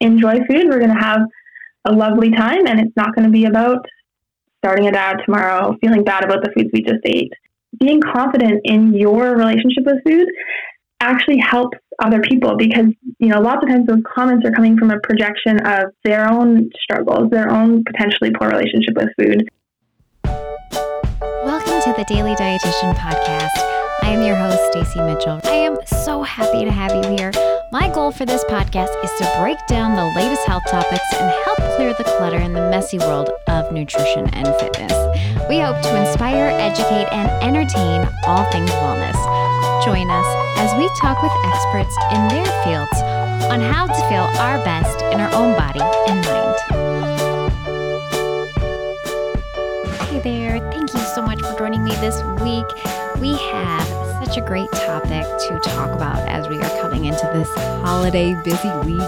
enjoy food. We're going to have a lovely time, and it's not going to be about starting a diet tomorrow, feeling bad about the foods we just ate. Being confident in your relationship with food actually helps other people because you know lots of times those comments are coming from a projection of their own struggles their own potentially poor relationship with food welcome to the daily dietitian podcast i am your host stacy mitchell i am so happy to have you here my goal for this podcast is to break down the latest health topics and help clear the clutter in the messy world of nutrition and fitness we hope to inspire educate and entertain all things wellness Join us as we talk with experts in their fields on how to feel our best in our own body and mind. Hey there, thank you so much for joining me this week. We have such a great topic to talk about as we are coming into this holiday busy week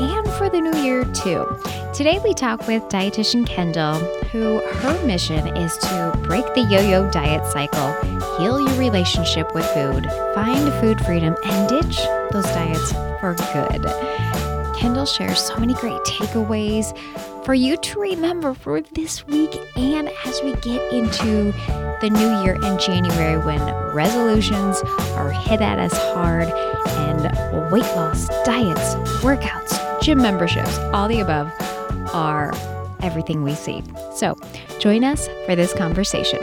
and for the new year too. Today we talk with dietitian Kendall, who her mission is to break the yo-yo diet cycle, heal your relationship with food, find food freedom, and ditch those diets for good. Kendall shares so many great takeaways for you to remember for this week and as we get into the new year in January when resolutions are hit at us hard and weight loss, diets, workouts, gym memberships, all the above are everything we see. So join us for this conversation.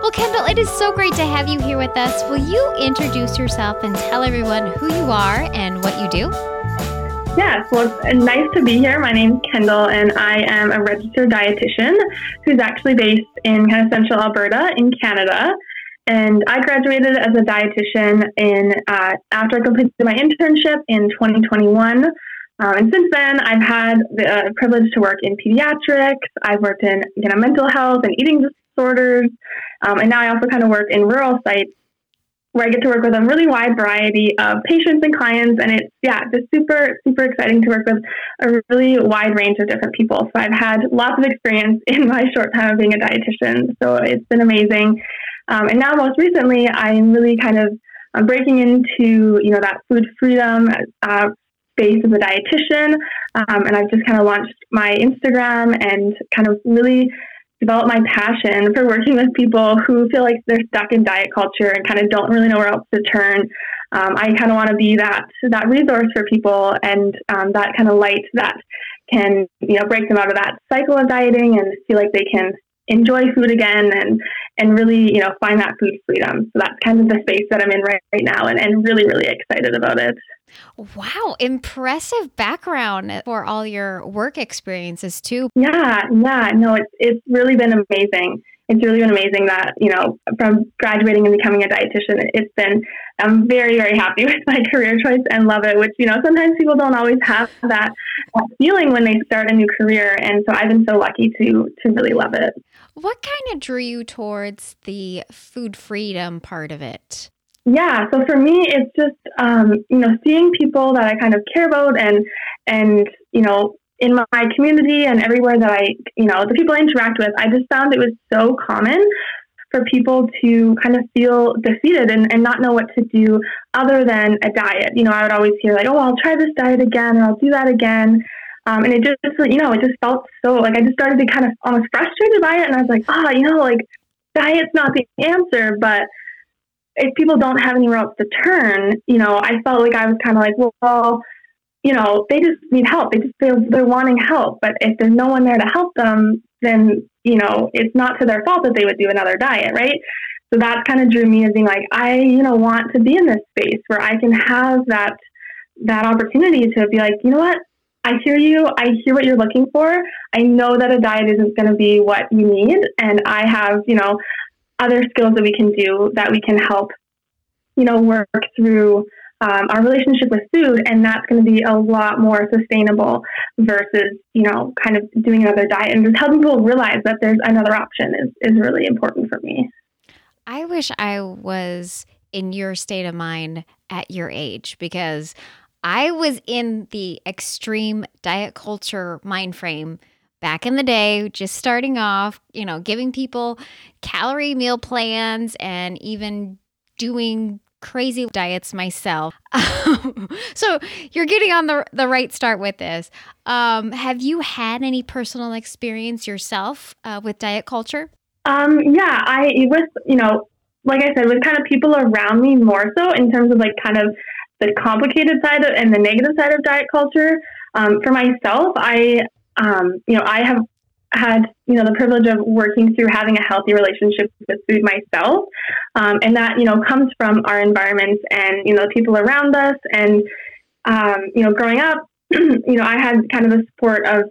Well, Kendall, it is so great to have you here with us. Will you introduce yourself and tell everyone who you are and what you do? Yes, well, it's nice to be here. My name is Kendall, and I am a registered dietitian who's actually based in kind of central Alberta in Canada. And I graduated as a dietitian in uh, after I completed my internship in 2021. Um, and since then, I've had the uh, privilege to work in pediatrics. I've worked in you know, mental health and eating disorders. Um, and now I also kind of work in rural sites where I get to work with a really wide variety of patients and clients. And it's, yeah, just super, super exciting to work with a really wide range of different people. So I've had lots of experience in my short time of being a dietitian. So it's been amazing. Um, and now, most recently, I'm really kind of I'm breaking into you know that food freedom uh, space as a dietitian, um, and I've just kind of launched my Instagram and kind of really developed my passion for working with people who feel like they're stuck in diet culture and kind of don't really know where else to turn. Um, I kind of want to be that that resource for people and um, that kind of light that can you know break them out of that cycle of dieting and feel like they can enjoy food again and and really you know find that food freedom. So that's kind of the space that i'm in right, right now and, and really really excited about it. Wow impressive background for all your work experiences too. Yeah yeah no it's it's really been amazing it's really been amazing that you know from graduating and becoming a dietitian it's been i'm very very happy with my career choice and love it which you know sometimes people don't always have that, feeling when they start a new career and so i've been so lucky to to really love it. What kind of drew you towards the food freedom part of it? Yeah so for me it's just um, you know seeing people that i kind of care about and and you know in my community and everywhere that I, you know, the people I interact with, I just found it was so common for people to kind of feel defeated and, and not know what to do other than a diet. You know, I would always hear like, oh, I'll try this diet again or I'll do that again. Um, and it just, you know, it just felt so like I just started to kind of almost frustrated by it. And I was like, oh, you know, like diet's not the answer, but if people don't have anywhere else to turn, you know, I felt like I was kind of like, well, you know, they just need help. They just they're, they're wanting help. But if there's no one there to help them, then you know it's not to their fault that they would do another diet, right? So that kind of drew me as being like, I you know want to be in this space where I can have that that opportunity to be like, you know what, I hear you. I hear what you're looking for. I know that a diet isn't going to be what you need, and I have you know other skills that we can do that we can help you know work through um, our relationship with food, and that's going to be a lot more sustainable versus you know kind of doing another diet and just helping people realize that there's another option is is really important for me. I wish I was in your state of mind at your age because I was in the extreme diet culture mind frame back in the day, just starting off, you know, giving people calorie meal plans and even doing crazy diets myself. so you're getting on the, the right start with this. Um, have you had any personal experience yourself uh, with diet culture? Um, yeah, I, was, you know, like I said, with kind of people around me more so in terms of like kind of the complicated side of, and the negative side of diet culture. Um, for myself, I, um, you know, I have had you know the privilege of working through having a healthy relationship with food myself. Um, and that you know comes from our environments and you know the people around us. And um, you know growing up you know i had kind of the support of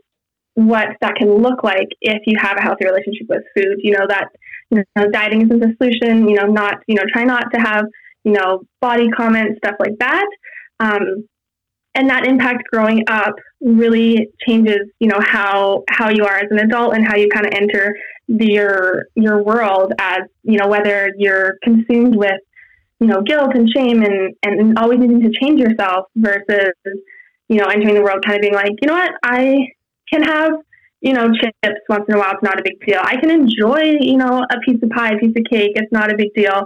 what that can look like if you have a healthy relationship with food. You know that you know dieting isn't the solution you know not you know try not to have you know body comments stuff like that. Um, and that impact growing up really changes you know how how you are as an adult and how you kind of enter the, your your world as you know whether you're consumed with you know guilt and shame and and always needing to change yourself versus you know entering the world kind of being like you know what? I can have you know chips once in a while it's not a big deal. I can enjoy you know a piece of pie a piece of cake it's not a big deal.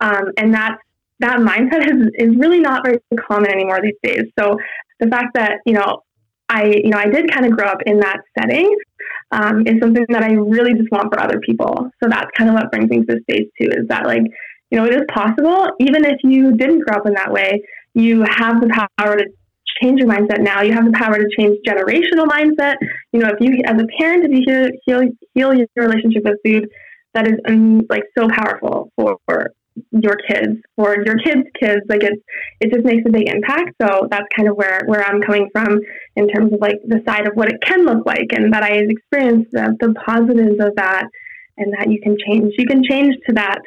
Um, and that's that mindset is, is really not very common anymore these days. So the fact that, you know, I, you know, I did kind of grow up in that setting um, is something that I really just want for other people. So that's kind of what brings me to this stage too, is that like, you know, it is possible, even if you didn't grow up in that way, you have the power to change your mindset now. You have the power to change generational mindset. You know, if you, as a parent, if you heal, heal, heal your relationship with food, that is um, like so powerful for, for your kids or your kids' kids. Like it, it just makes a big impact. So that's kind of where where I'm coming from in terms of like the side of what it can look like, and that I experienced the, the positives of that, and that you can change. You can change to that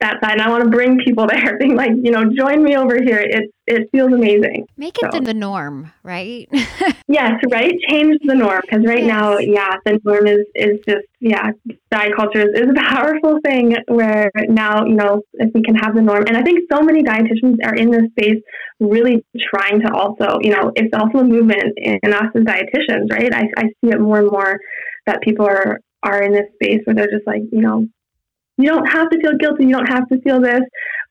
that side. And I want to bring people there, being like, you know, join me over here. It it feels amazing. Make it so. the norm, right? yes, right. Change the norm because right yes. now, yeah, the norm is is just yeah, diet culture is, is a powerful thing. Where now, you know, if we can have the norm, and I think so many dietitians are in this space, really trying to also, you know, it's also a movement in us as dietitians, right? I I see it more and more that people are are in this space where they're just like, you know, you don't have to feel guilty. You don't have to feel this.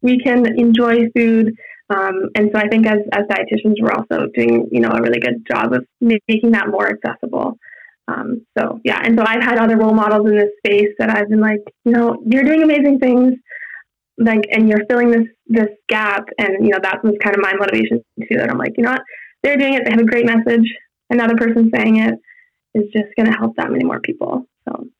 We can enjoy food. Um, and so I think as, as dietitians, we're also doing, you know, a really good job of making that more accessible. Um, so yeah, and so I've had other role models in this space that I've been like, you know, you're doing amazing things, like, and you're filling this this gap, and you know, that was kind of my motivation too. That I'm like, you know what, they're doing it. They have a great message. Another person saying it is just going to help that many more people.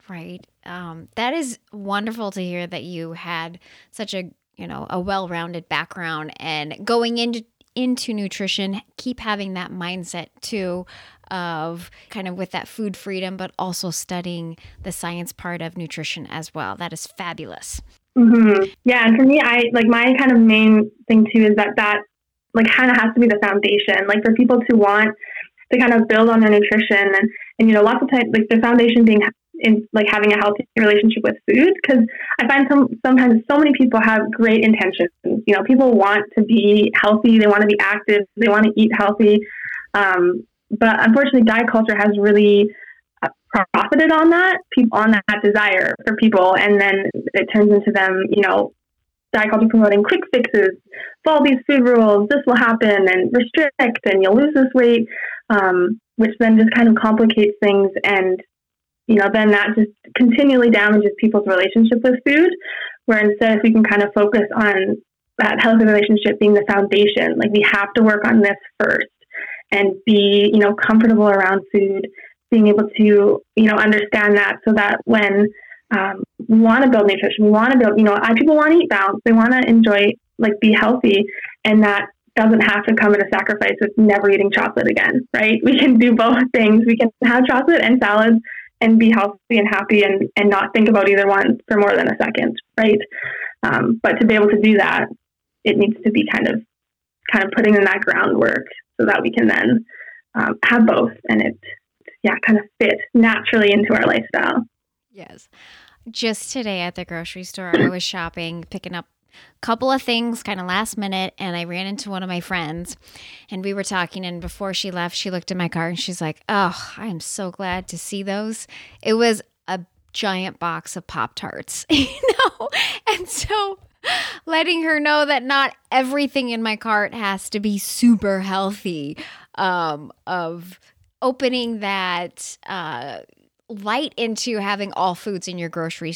Right, um, that is wonderful to hear that you had such a you know a well-rounded background and going into into nutrition keep having that mindset too of kind of with that food freedom but also studying the science part of nutrition as well. That is fabulous. Mm-hmm. yeah and for me i like my kind of main thing too is that that like kind of has to be the foundation. Like for people to want to kind of build on their nutrition and and you know lots of times like the foundation being in like having a healthy relationship with food because I find some sometimes so many people have great intentions. You know, people want to be healthy, they want to be active, they want to eat healthy, um, but unfortunately, diet culture has really uh, profited on that on that desire for people, and then it turns into them, you know. Diet culture promoting quick fixes, follow these food rules, this will happen, and restrict, and you'll lose this weight, um, which then just kind of complicates things and you know, then that just continually damages people's relationship with food. Where instead, if we can kind of focus on that healthy relationship being the foundation, like we have to work on this first and be, you know, comfortable around food, being able to, you know, understand that so that when um, we want to build nutrition, we want to build, you know, people want to eat balance, they want to enjoy, like, be healthy, and that doesn't have to come at a sacrifice with never eating chocolate again, right? We can do both things. We can have chocolate and salads and be healthy and happy and, and not think about either one for more than a second, right? Um, but to be able to do that, it needs to be kind of kind of putting in that groundwork so that we can then um, have both and it yeah kind of fit naturally into our lifestyle. Yes. Just today at the grocery store, I was shopping, picking up couple of things kind of last minute and I ran into one of my friends and we were talking and before she left she looked at my car and she's like, "Oh, I am so glad to see those." It was a giant box of Pop Tarts, you know? And so letting her know that not everything in my cart has to be super healthy. Um, of opening that uh, light into having all foods in your grocery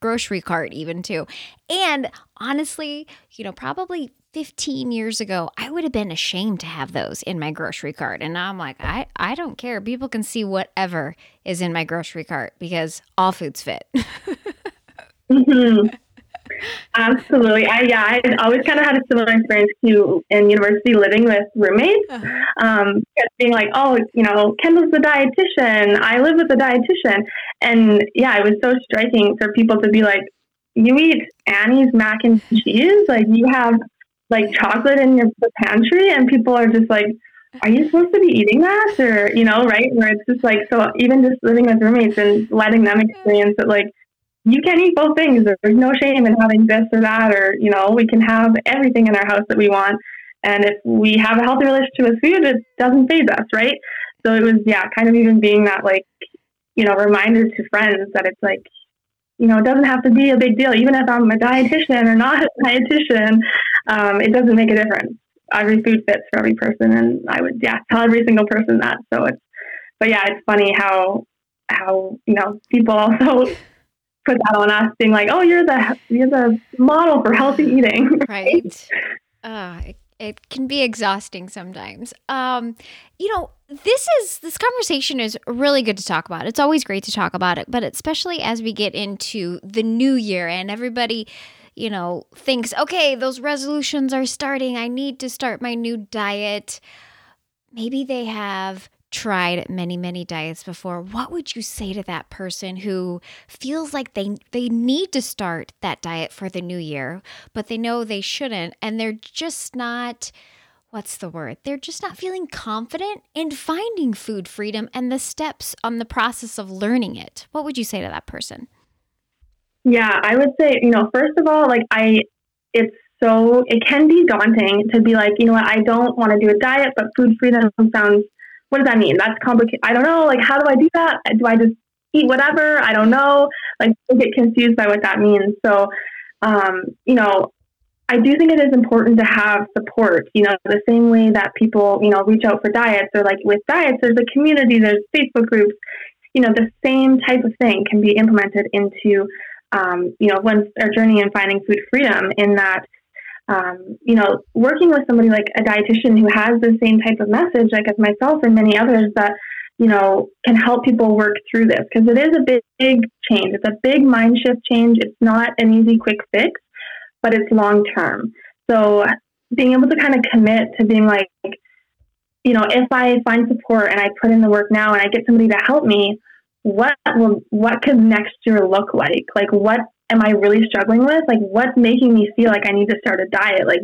grocery cart even too. And honestly, you know, probably 15 years ago, I would have been ashamed to have those in my grocery cart. And now I'm like, I, I don't care. People can see whatever is in my grocery cart because all foods fit. mm-hmm. Absolutely. I yeah, I always kind of had a similar experience to in university living with roommates. Uh-huh. Um, being like, oh, you know, Kendall's the dietitian. I live with a dietitian, and yeah, it was so striking for people to be like, you eat Annie's mac and cheese, like you have like chocolate in your pantry, and people are just like. Are you supposed to be eating that, or you know, right? Where it's just like so. Even just living with roommates and letting them experience it, like you can eat both things. There's no shame in having this or that, or, you know, we can have everything in our house that we want. And if we have a healthy relationship with food, it doesn't phase us, right? So it was, yeah, kind of even being that, like, you know, reminder to friends that it's like, you know, it doesn't have to be a big deal. Even if I'm a dietitian or not a dietitian, um, it doesn't make a difference. Every food fits for every person. And I would, yeah, tell every single person that. So it's, but yeah, it's funny how, how, you know, people also put that on us, being like, "Oh, you're the you're the model for healthy eating." right. Uh, it, it can be exhausting sometimes. Um, you know, this is this conversation is really good to talk about. It's always great to talk about it, but especially as we get into the new year and everybody you know, thinks, okay, those resolutions are starting. I need to start my new diet. Maybe they have tried many many diets before what would you say to that person who feels like they they need to start that diet for the new year but they know they shouldn't and they're just not what's the word? They're just not feeling confident in finding food freedom and the steps on the process of learning it? What would you say to that person? Yeah i would say you know first of all like i it's so it can be daunting to be like you know what i don't want to do a diet but food freedom sounds what does that mean? That's complicated. I don't know. Like, how do I do that? Do I just eat whatever? I don't know. Like, I get confused by what that means. So, um, you know, I do think it is important to have support, you know, the same way that people, you know, reach out for diets or like with diets, there's a community, there's Facebook groups, you know, the same type of thing can be implemented into, um, you know, one's our journey in finding food freedom in that um, you know, working with somebody like a dietitian who has the same type of message, like as myself and many others, that you know can help people work through this because it is a big, big change. It's a big mind shift change. It's not an easy, quick fix, but it's long term. So being able to kind of commit to being like, you know, if I find support and I put in the work now and I get somebody to help me, what will what could next year look like? Like what am I really struggling with? Like, what's making me feel like I need to start a diet? Like,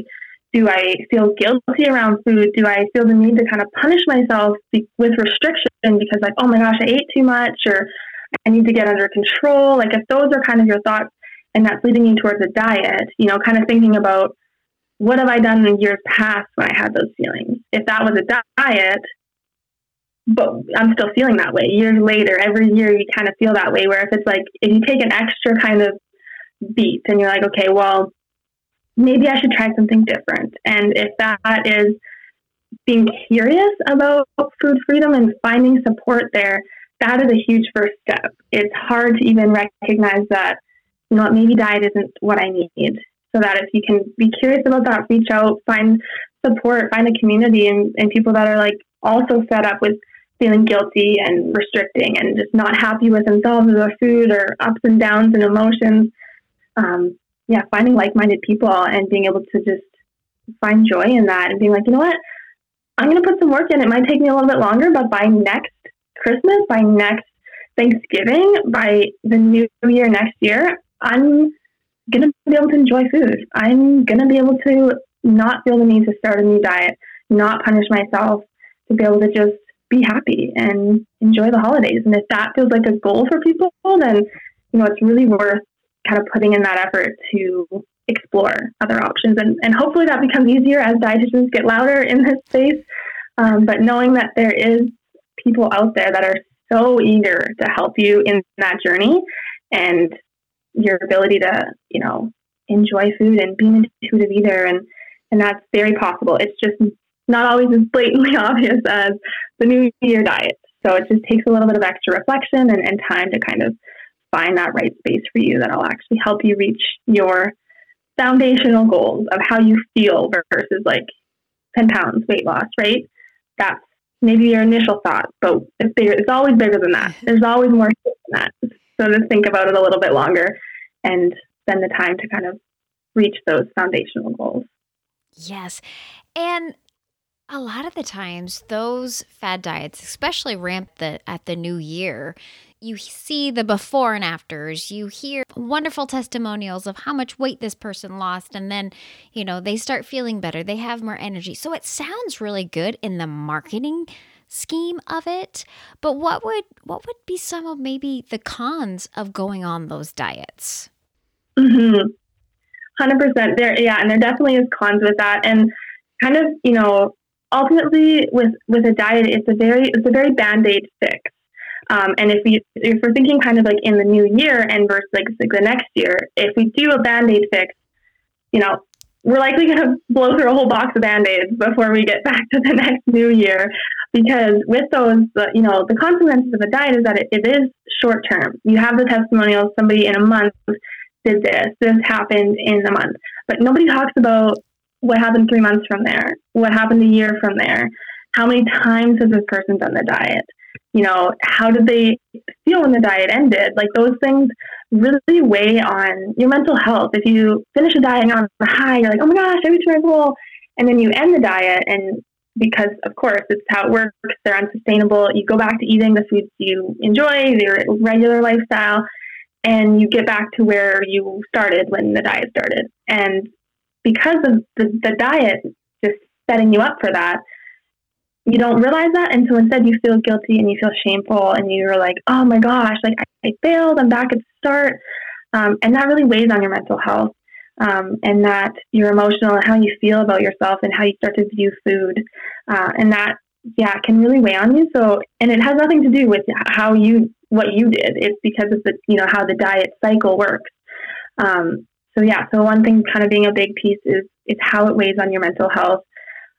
do I feel guilty around food? Do I feel the need to kind of punish myself with restriction because, like, oh my gosh, I ate too much, or I need to get under control? Like, if those are kind of your thoughts and that's leading you towards a diet, you know, kind of thinking about what have I done in years past when I had those feelings? If that was a diet, but I'm still feeling that way years later. Every year you kind of feel that way. Where if it's like, if you take an extra kind of beat and you're like, okay, well, maybe I should try something different. And if that is being curious about food freedom and finding support there, that is a huge first step. It's hard to even recognize that, you know, maybe diet isn't what I need. So that if you can be curious about that, reach out, find support, find a community and, and people that are like also set up with feeling guilty and restricting and just not happy with themselves or their food or ups and downs and emotions um, yeah, finding like-minded people and being able to just find joy in that and being like, you know what, I'm going to put some work in. It might take me a little bit longer, but by next Christmas, by next Thanksgiving, by the new year next year, I'm going to be able to enjoy food. I'm going to be able to not feel the need to start a new diet, not punish myself, to be able to just be happy and enjoy the holidays. And if that feels like a goal for people, then you know it's really worth kind of putting in that effort to explore other options. And, and hopefully that becomes easier as dietitians get louder in this space. Um, but knowing that there is people out there that are so eager to help you in that journey and your ability to, you know, enjoy food and be an intuitive eater. And, and that's very possible. It's just not always as blatantly obvious as the New Year diet. So it just takes a little bit of extra reflection and, and time to kind of find that right space for you that'll actually help you reach your foundational goals of how you feel versus like 10 pounds weight loss, right? That's maybe your initial thought, but it's bigger. It's always bigger than that. There's always more than that. So just think about it a little bit longer and spend the time to kind of reach those foundational goals. Yes. And a lot of the times those fad diets especially ramp the, at the new year you see the before and afters. You hear wonderful testimonials of how much weight this person lost and then you know they start feeling better. They have more energy. So it sounds really good in the marketing scheme of it but what would what would be some of maybe the cons of going on those diets? Mm-hmm. 100% there yeah and there definitely is cons with that. And kind of you know ultimately with with a diet it's a very it's a very band-aid fix um, and if we if we're thinking kind of like in the new year and versus like, like the next year, if we do a band aid fix, you know, we're likely going to blow through a whole box of band aids before we get back to the next new year. Because with those, you know, the consequences of a diet is that it, it is short term. You have the testimonials, somebody in a month did this, this happened in a month. But nobody talks about what happened three months from there, what happened a year from there, how many times has this person done the diet? you know, how did they feel when the diet ended? Like those things really weigh on your mental health. If you finish a diet on a high, you're like, oh my gosh, I reached my goal. And then you end the diet and because of course it's how it works, they're unsustainable. You go back to eating the foods you enjoy, your regular lifestyle, and you get back to where you started when the diet started. And because of the, the diet just setting you up for that, you don't realize that and so instead you feel guilty and you feel shameful and you're like oh my gosh like i, I failed i'm back at the start. Um, and that really weighs on your mental health um, and that your emotional and how you feel about yourself and how you start to view food uh, and that yeah can really weigh on you. So and it has nothing to do with how you what you did. It's because of the you know how the diet cycle works. Um, so yeah so one thing kind of being a big piece is is how it weighs on your mental health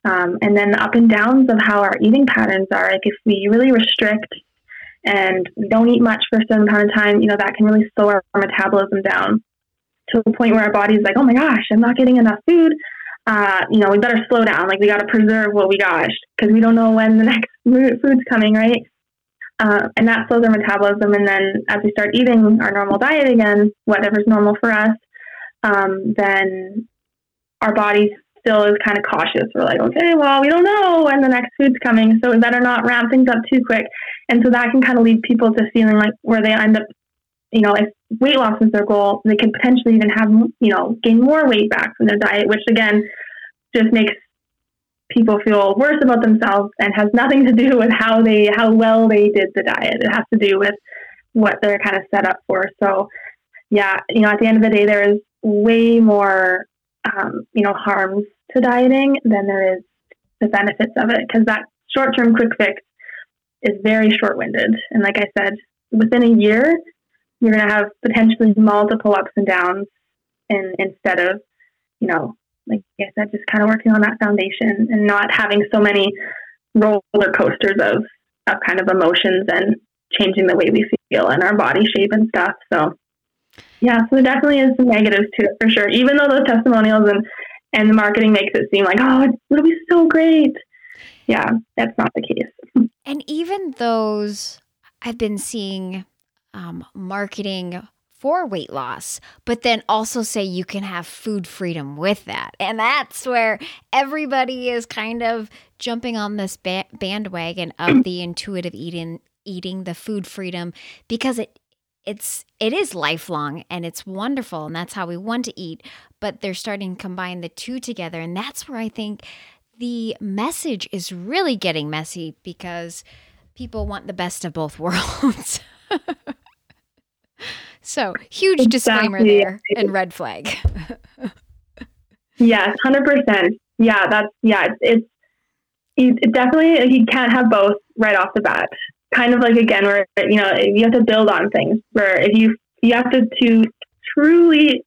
um, and then the up and downs of how our eating patterns are. Like if we really restrict and don't eat much for a certain amount of time, you know, that can really slow our, our metabolism down to a point where our body's like, oh my gosh, I'm not getting enough food. Uh, you know, we better slow down. Like we got to preserve what we got because we don't know when the next food's coming, right? Uh, and that slows our metabolism. And then as we start eating our normal diet again, whatever's normal for us, um, then our bodies still is kind of cautious. We're like, okay, well, we don't know when the next food's coming, so we better not ramp things up too quick. And so that can kind of lead people to feeling like where they end up, you know, if weight loss is their goal, they could potentially even have, you know, gain more weight back from their diet, which again just makes people feel worse about themselves and has nothing to do with how they how well they did the diet. It has to do with what they're kind of set up for. So yeah, you know, at the end of the day, there is way more um, you know harms to dieting than there is the benefits of it because that short term quick fix is very short winded. And like I said, within a year, you're going to have potentially multiple ups and downs and instead of, you know, like I said, just kind of working on that foundation and not having so many roller coasters of, of kind of emotions and changing the way we feel and our body shape and stuff. So, yeah, so there definitely is some negatives to it for sure. Even though those testimonials and and the marketing makes it seem like, oh, it'll be so great. Yeah, that's not the case. And even those, I've been seeing um, marketing for weight loss, but then also say you can have food freedom with that. And that's where everybody is kind of jumping on this ba- bandwagon of the intuitive eating eating the food freedom because it it's it is lifelong and it's wonderful and that's how we want to eat but they're starting to combine the two together. And that's where i think the message is really getting messy because people want the best of both worlds. So huge exactly. disclaimer there and red flag. Yes 100% yeah that's yeah it's, it's it definitely you can't have both right off the bat kind of like again where you know you have to build on things where if you you have to to truly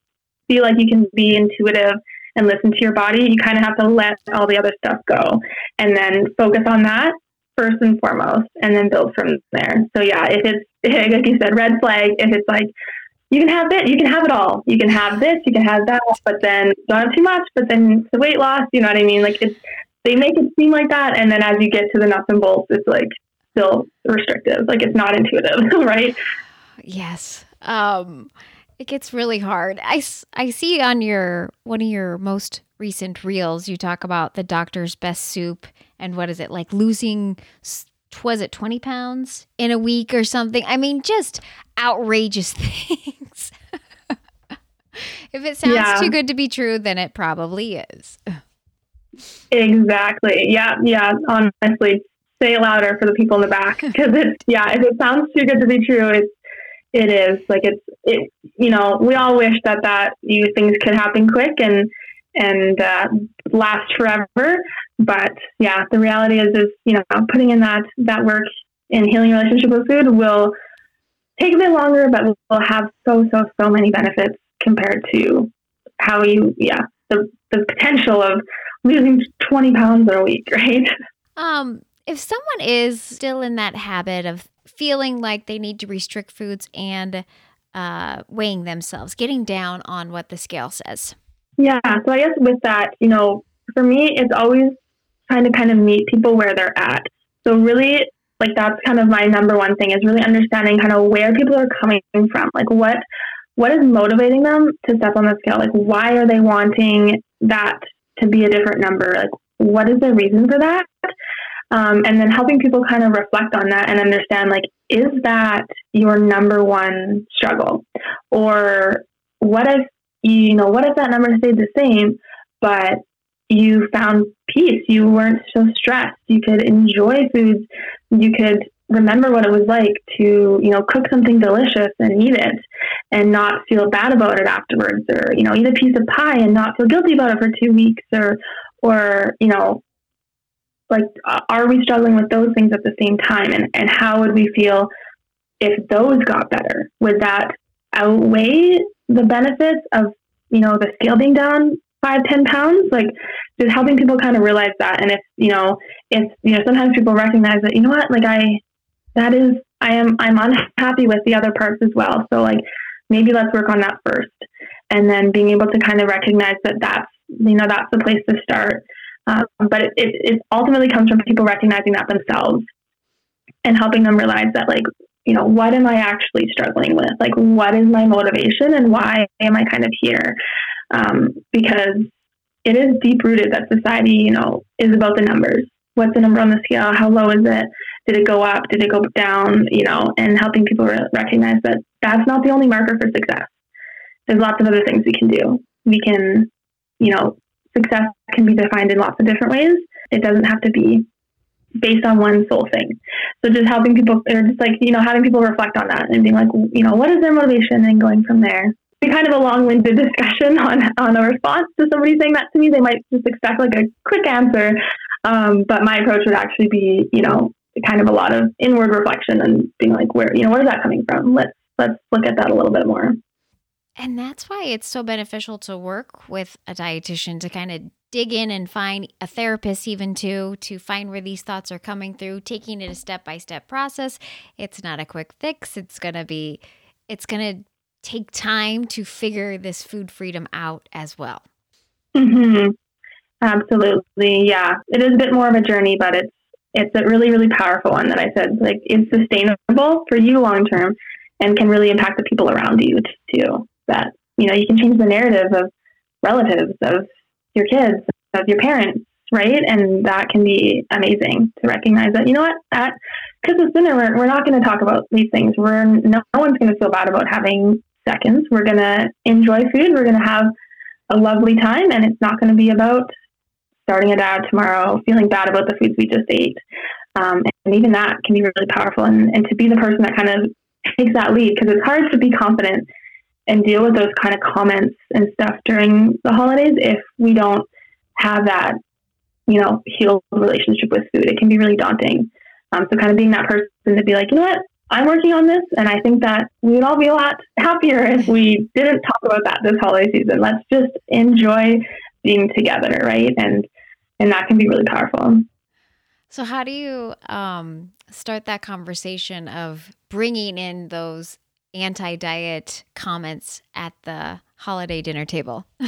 feel like you can be intuitive and listen to your body, you kind of have to let all the other stuff go and then focus on that first and foremost and then build from there. So yeah, if it's like you said, red flag, if it's like you can have it, you can have it all. You can have this, you can have that, but then don't have too much, but then the weight loss, you know what I mean? Like it's they make it seem like that and then as you get to the nuts and bolts, it's like still restrictive. Like it's not intuitive, right? Yes. Um it gets really hard. I, I see on your one of your most recent reels, you talk about the doctor's best soup and what is it like losing was it 20 pounds in a week or something? I mean, just outrageous things. if it sounds yeah. too good to be true, then it probably is. Exactly. Yeah. Yeah. Honestly, say it louder for the people in the back. Because it's, yeah, if it sounds too good to be true, it's, it is. Like it's it you know we all wish that that you things could happen quick and and uh, last forever. But yeah the reality is is you know putting in that that work in healing relationship with food will take a bit longer but will have so so so many benefits compared to how you yeah the the potential of losing 20 pounds in a week right? Um if someone is still in that habit of feeling like they need to restrict foods and uh, weighing themselves, getting down on what the scale says. Yeah. So I guess with that, you know, for me, it's always trying to kind of meet people where they're at. So really, like that's kind of my number one thing is really understanding kind of where people are coming from. Like what what is motivating them to step on the scale? Like why are they wanting that to be a different number? Like what is the reason for that? Um, and then helping people kind of reflect on that and understand like, is that your number one struggle? Or what if, you know, what if that number stayed the same, but you found peace? You weren't so stressed. You could enjoy foods. You could remember what it was like to, you know, cook something delicious and eat it and not feel bad about it afterwards or, you know, eat a piece of pie and not feel guilty about it for two weeks or, or, you know, like uh, are we struggling with those things at the same time? And, and how would we feel if those got better? Would that outweigh the benefits of you know the scale being down five ten pounds? Like just helping people kind of realize that. And if you know if you know sometimes people recognize that you know what? Like i that is i am i'm unhappy with the other parts as well. So like maybe let's work on that first. And then being able to kind of recognize that that's you know that's the place to start um, but it, it, it ultimately comes from people recognizing that themselves and helping them realize that, like, you know, what am I actually struggling with? Like, what is my motivation and why am I kind of here? Um, because it is deep rooted that society, you know, is about the numbers. What's the number on the scale? How low is it? Did it go up? Did it go down? You know, and helping people re- recognize that that's not the only marker for success. There's lots of other things we can do. We can, you know, success can be defined in lots of different ways. It doesn't have to be based on one sole thing. So just helping people, or just like, you know, having people reflect on that and being like, you know, what is their motivation and going from there. Be kind of a long-winded discussion on on a response to somebody saying that to me. They might just expect like a quick answer, um, but my approach would actually be, you know, kind of a lot of inward reflection and being like, where, you know, where is that coming from? Let's let's look at that a little bit more. And that's why it's so beneficial to work with a dietitian to kind of dig in and find a therapist even too to find where these thoughts are coming through taking it a step by step process. It's not a quick fix. It's going to be it's going to take time to figure this food freedom out as well. Mm-hmm. absolutely yeah. It is a bit more of a journey but it's it's a really really powerful one that i said like it's sustainable for you long term and can really impact the people around you too that you know you can change the narrative of relatives of your kids of your parents right? And that can be amazing to recognize that you know what at christmas dinner we're, we're not going to talk about these things. We're no, no one's going to feel bad about having seconds. We're going to enjoy food. We're going to have a lovely time and it's not going to be about starting it out tomorrow feeling bad about the foods we just ate. Um, and even that can be really powerful and, and to be the person that kind of takes that lead because it's hard to be confident and deal with those kind of comments and stuff during the holidays if we don't have that, you know, healed relationship with food. It can be really daunting. Um, so kind of being that person to be like, you know what, I'm working on this, and I think that we would all be a lot happier if we didn't talk about that this holiday season. Let's just enjoy being together, right? And and that can be really powerful. So, how do you um, start that conversation of bringing in those anti diet comments at the holiday dinner table?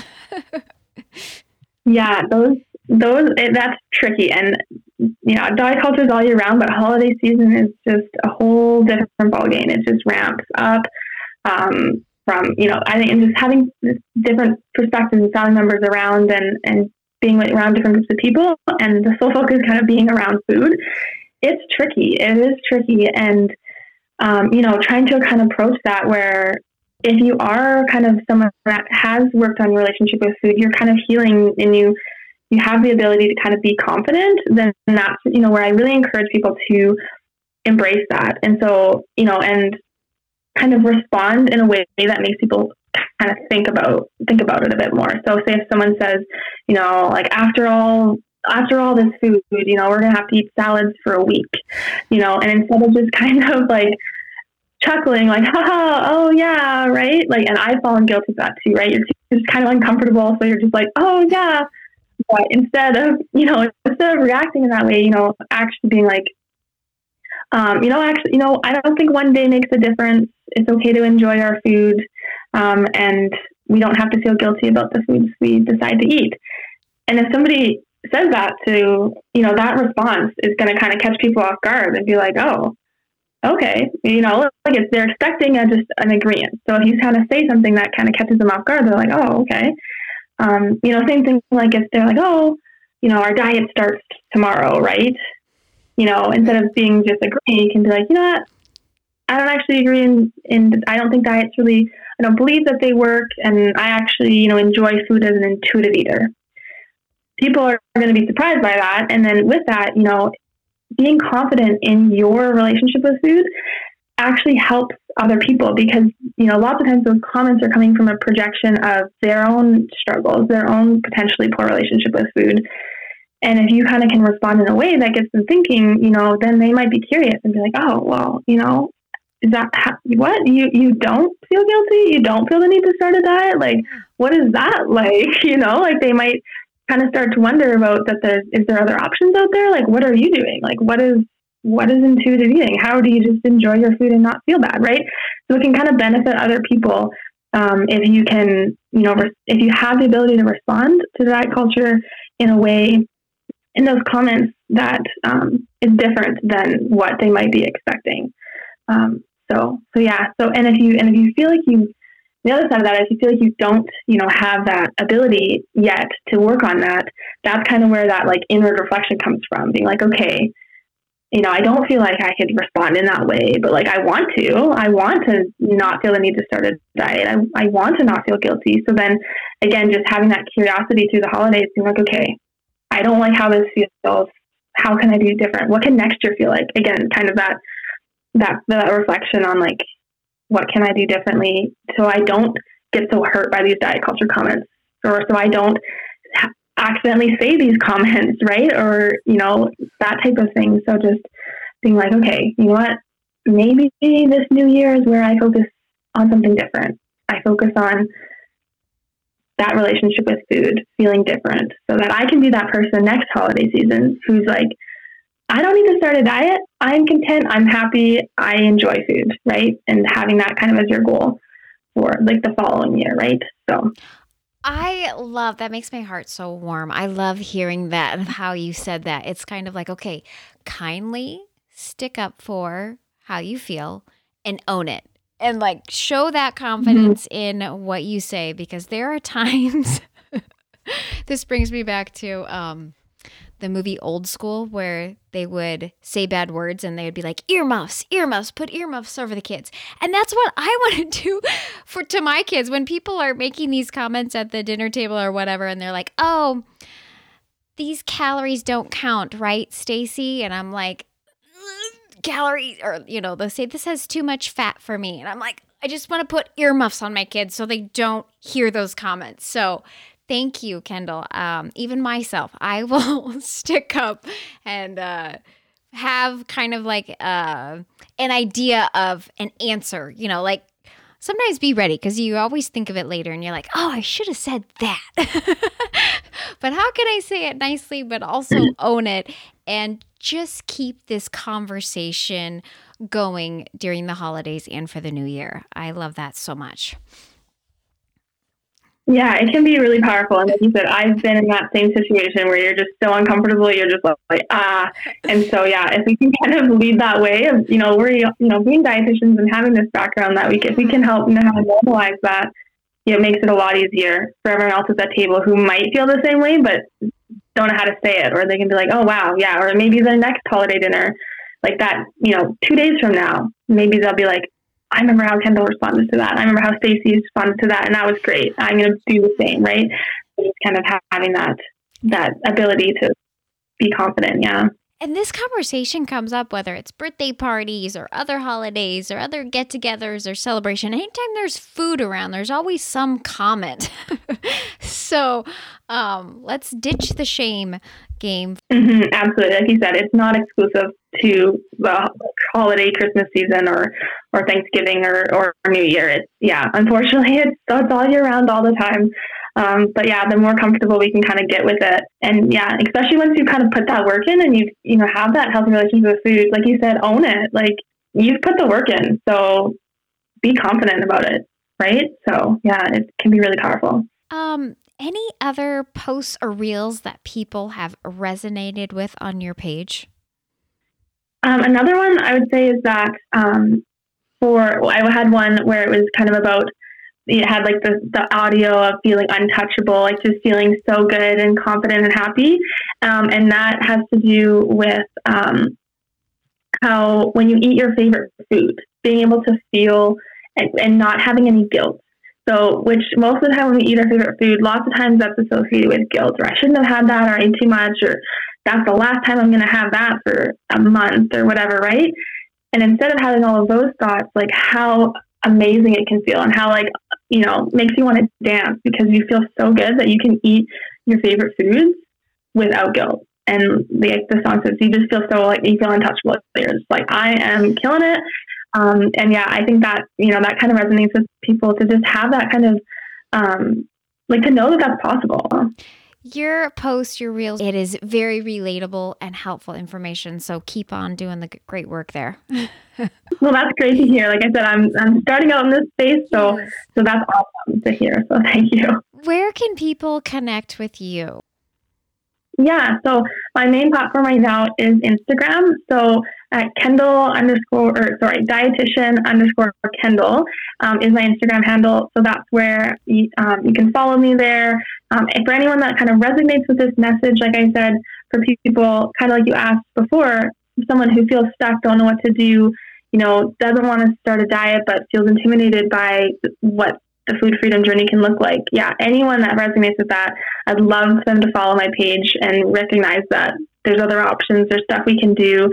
yeah, those those it, that's tricky, and you know, diet culture is all year round, but holiday season is just a whole different ballgame. It just ramps up. Um, from you know, I think and just having different perspectives and family members around, and and being around different groups of people, and the sole focus kind of being around food. It's tricky. It is tricky, and um, you know, trying to kind of approach that where if you are kind of someone that has worked on relationship with food, you're kind of healing and you you have the ability to kind of be confident, then that's you know where I really encourage people to embrace that. And so, you know, and kind of respond in a way that makes people kind of think about think about it a bit more. So say if someone says, you know, like after all after all this food, you know, we're gonna have to eat salads for a week, you know, and instead of just kind of like chuckling, like, haha, oh yeah, right? Like, and I've fallen guilty of that too, right? You're just kind of uncomfortable, so you're just like, oh yeah. But instead of, you know, instead of reacting in that way, you know, actually being like, um, you know, actually, you know, I don't think one day makes a difference. It's okay to enjoy our food, um, and we don't have to feel guilty about the foods we decide to eat. And if somebody says that to, you know, that response is going to kind of catch people off guard and be like, oh, okay, you know, like if they're expecting a, just an agreement. So if you kind of say something that kind of catches them off guard, they're like, oh, okay. Um, you know, same thing like if they're like, oh, you know, our diet starts tomorrow, right? You know, instead of being just agreeing, you can be like, you know what? I don't actually agree in, in I don't think diets really I don't believe that they work and I actually, you know, enjoy food as an intuitive eater. People are going to be surprised by that. And then with that, you know, being confident in your relationship with food actually helps other people because you know lots of times those comments are coming from a projection of their own struggles their own potentially poor relationship with food. And if you kind of can respond in a way that gets them thinking you know then they might be curious and be like oh well you know is that how, what? You you don't feel guilty? You don't feel the need to start a diet? Like what is that like? You know like they might kind of start to wonder about that there's is there other options out there? Like what are you doing? Like what is what is intuitive eating? How do you just enjoy your food and not feel bad right? So it can kind of benefit other people um, if you can you know res- if you have the ability to respond to that culture in a way in those comments that um, is different than what they might be expecting. Um, so so yeah so and if you and if you feel like you the other side of that is you feel like you don't, you know, have that ability yet to work on that. That's kind of where that like inward reflection comes from, being like, okay, you know, I don't feel like I could respond in that way, but like I want to. I want to not feel the need to start a diet. I, I want to not feel guilty. So then again, just having that curiosity through the holidays, being like, okay, I don't like how this feels. How can I do different? What can next year feel like? Again, kind of that that that reflection on like what can I do differently so I don't get so hurt by these diet culture comments or so I don't accidentally say these comments, right? Or, you know, that type of thing. So just being like, okay, you know what? Maybe this new year is where I focus on something different. I focus on that relationship with food feeling different so that I can be that person next holiday season who's like, I don't need to start a diet. I'm content. I'm happy. I enjoy food, right? And having that kind of as your goal for like the following year, right? So I love that makes my heart so warm. I love hearing that and how you said that. It's kind of like, okay, kindly stick up for how you feel and own it. And like show that confidence mm-hmm. in what you say because there are times this brings me back to um the movie Old School where they would say bad words and they would be like earmuffs, earmuffs, put earmuffs over the kids. And that's what I want to do for to my kids when people are making these comments at the dinner table or whatever and they're like, "Oh, these calories don't count, right, Stacy?" And I'm like, "Calories or you know, they'll say this has too much fat for me." And I'm like, I just want to put earmuffs on my kids so they don't hear those comments. So Thank you, Kendall. Um, even myself, I will stick up and uh, have kind of like uh, an idea of an answer, you know, like sometimes be ready because you always think of it later and you're like, oh, I should have said that. but how can I say it nicely, but also own it and just keep this conversation going during the holidays and for the new year? I love that so much. Yeah, it can be really powerful. And like you said, I've been in that same situation where you're just so uncomfortable. You're just like, ah. And so, yeah, if we can kind of lead that way of, you know, we're, you know, being dietitians and having this background that we, if we can help know how to normalize that, it makes it a lot easier for everyone else at that table who might feel the same way, but don't know how to say it. Or they can be like, oh, wow, yeah. Or maybe the next holiday dinner, like that, you know, two days from now, maybe they'll be like, I remember how Kendall responded to that. I remember how Stacy responded to that, and that was great. I'm going to do the same, right? Just kind of having that that ability to be confident. Yeah. And this conversation comes up whether it's birthday parties or other holidays or other get togethers or celebration. Anytime there's food around, there's always some comment. so um, let's ditch the shame game. Mm-hmm, absolutely. Like you said, it's not exclusive to the holiday Christmas season or, or Thanksgiving or, or New Year. It's, yeah, unfortunately, it's, it's all year round all the time. Um, but yeah, the more comfortable we can kind of get with it. And yeah, especially once you kind of put that work in and you, you know, have that healthy relationship with food, like you said, own it. Like you've put the work in. So be confident about it. Right. So yeah, it can be really powerful. Um, any other posts or reels that people have resonated with on your page? Um, another one I would say is that um, for well, I had one where it was kind of about it had like the, the audio of feeling untouchable, like just feeling so good and confident and happy. Um, and that has to do with um, how when you eat your favorite food, being able to feel and, and not having any guilt. So, which most of the time when we eat our favorite food, lots of times that's associated with guilt, or I shouldn't have had that, or I ate too much, or that's the last time I'm going to have that for a month, or whatever, right? And instead of having all of those thoughts, like how amazing it can feel and how like you know makes you want to dance because you feel so good that you can eat your favorite foods without guilt. And the, the song says you just feel so like you feel untouchable. Just like i am killing it. Um, and yeah i think that you know that kind of resonates with people to just have that kind of um, like to know that that's possible your post, your reels, it is very relatable and helpful information. So keep on doing the great work there. well, that's great to hear. Like I said, I'm I'm starting out in this space, so yes. so that's awesome to hear. So thank you. Where can people connect with you? Yeah, so my main platform right now is Instagram. So at Kendall underscore, or sorry, dietitian underscore Kendall um, is my Instagram handle. So that's where you, um, you can follow me there. Um, for anyone that kind of resonates with this message, like I said, for people, kind of like you asked before, someone who feels stuck, don't know what to do, you know, doesn't want to start a diet but feels intimidated by what the food freedom journey can look like. Yeah, anyone that resonates with that, I'd love them to follow my page and recognize that there's other options, there's stuff we can do.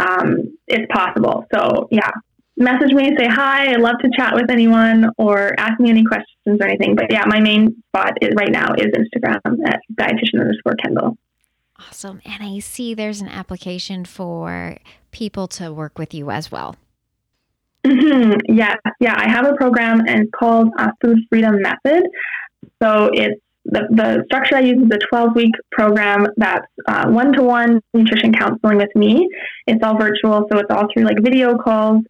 Um, it's possible. So, yeah, message me, say hi. I'd love to chat with anyone or ask me any questions or anything. But yeah, my main spot is right now is Instagram at dietitian underscore Kendall. Awesome. And I see there's an application for people to work with you as well. Mm-hmm. Yeah, yeah. I have a program and it's called uh, Food Freedom Method. So it's the, the structure I use is a 12 week program that's one to one nutrition counseling with me. It's all virtual, so it's all through like video calls.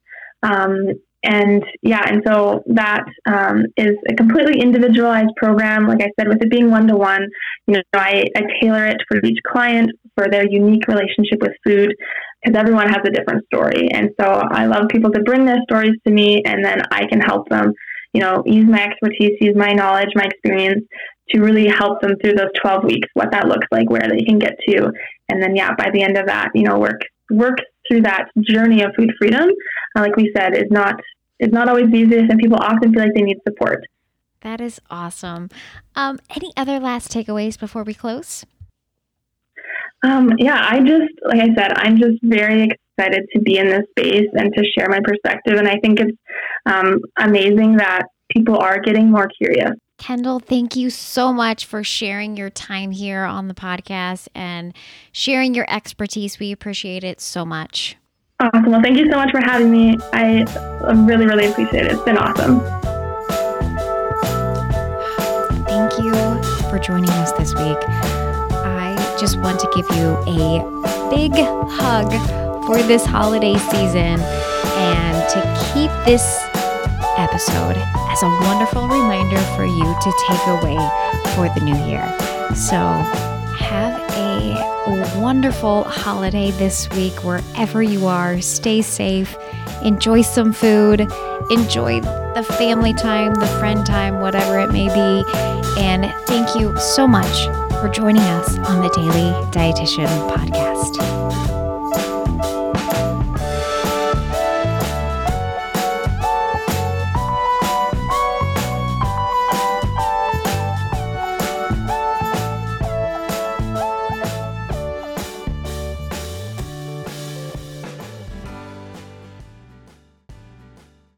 Um, and yeah, and so that um, is a completely individualized program. Like I said, with it being one to one, you know, I, I tailor it for each client for their unique relationship with food because everyone has a different story. And so I love people to bring their stories to me and then I can help them, you know, use my expertise, use my knowledge, my experience to really help them through those 12 weeks, what that looks like, where they can get to. And then, yeah, by the end of that, you know, work, work through that journey of food freedom, uh, like we said, is not, is not always the easiest and people often feel like they need support. That is awesome. Um, any other last takeaways before we close? Um, yeah, I just, like I said, I'm just very excited to be in this space and to share my perspective. And I think it's um, amazing that people are getting more curious Kendall, thank you so much for sharing your time here on the podcast and sharing your expertise. We appreciate it so much. Awesome. Well, thank you so much for having me. I really, really appreciate it. It's been awesome. Thank you for joining us this week. I just want to give you a big hug for this holiday season and to keep this episode as a wonderful reminder for you to take away for the new year. So, have a wonderful holiday this week wherever you are. Stay safe, enjoy some food, enjoy the family time, the friend time, whatever it may be. And thank you so much for joining us on the Daily Dietitian Podcast.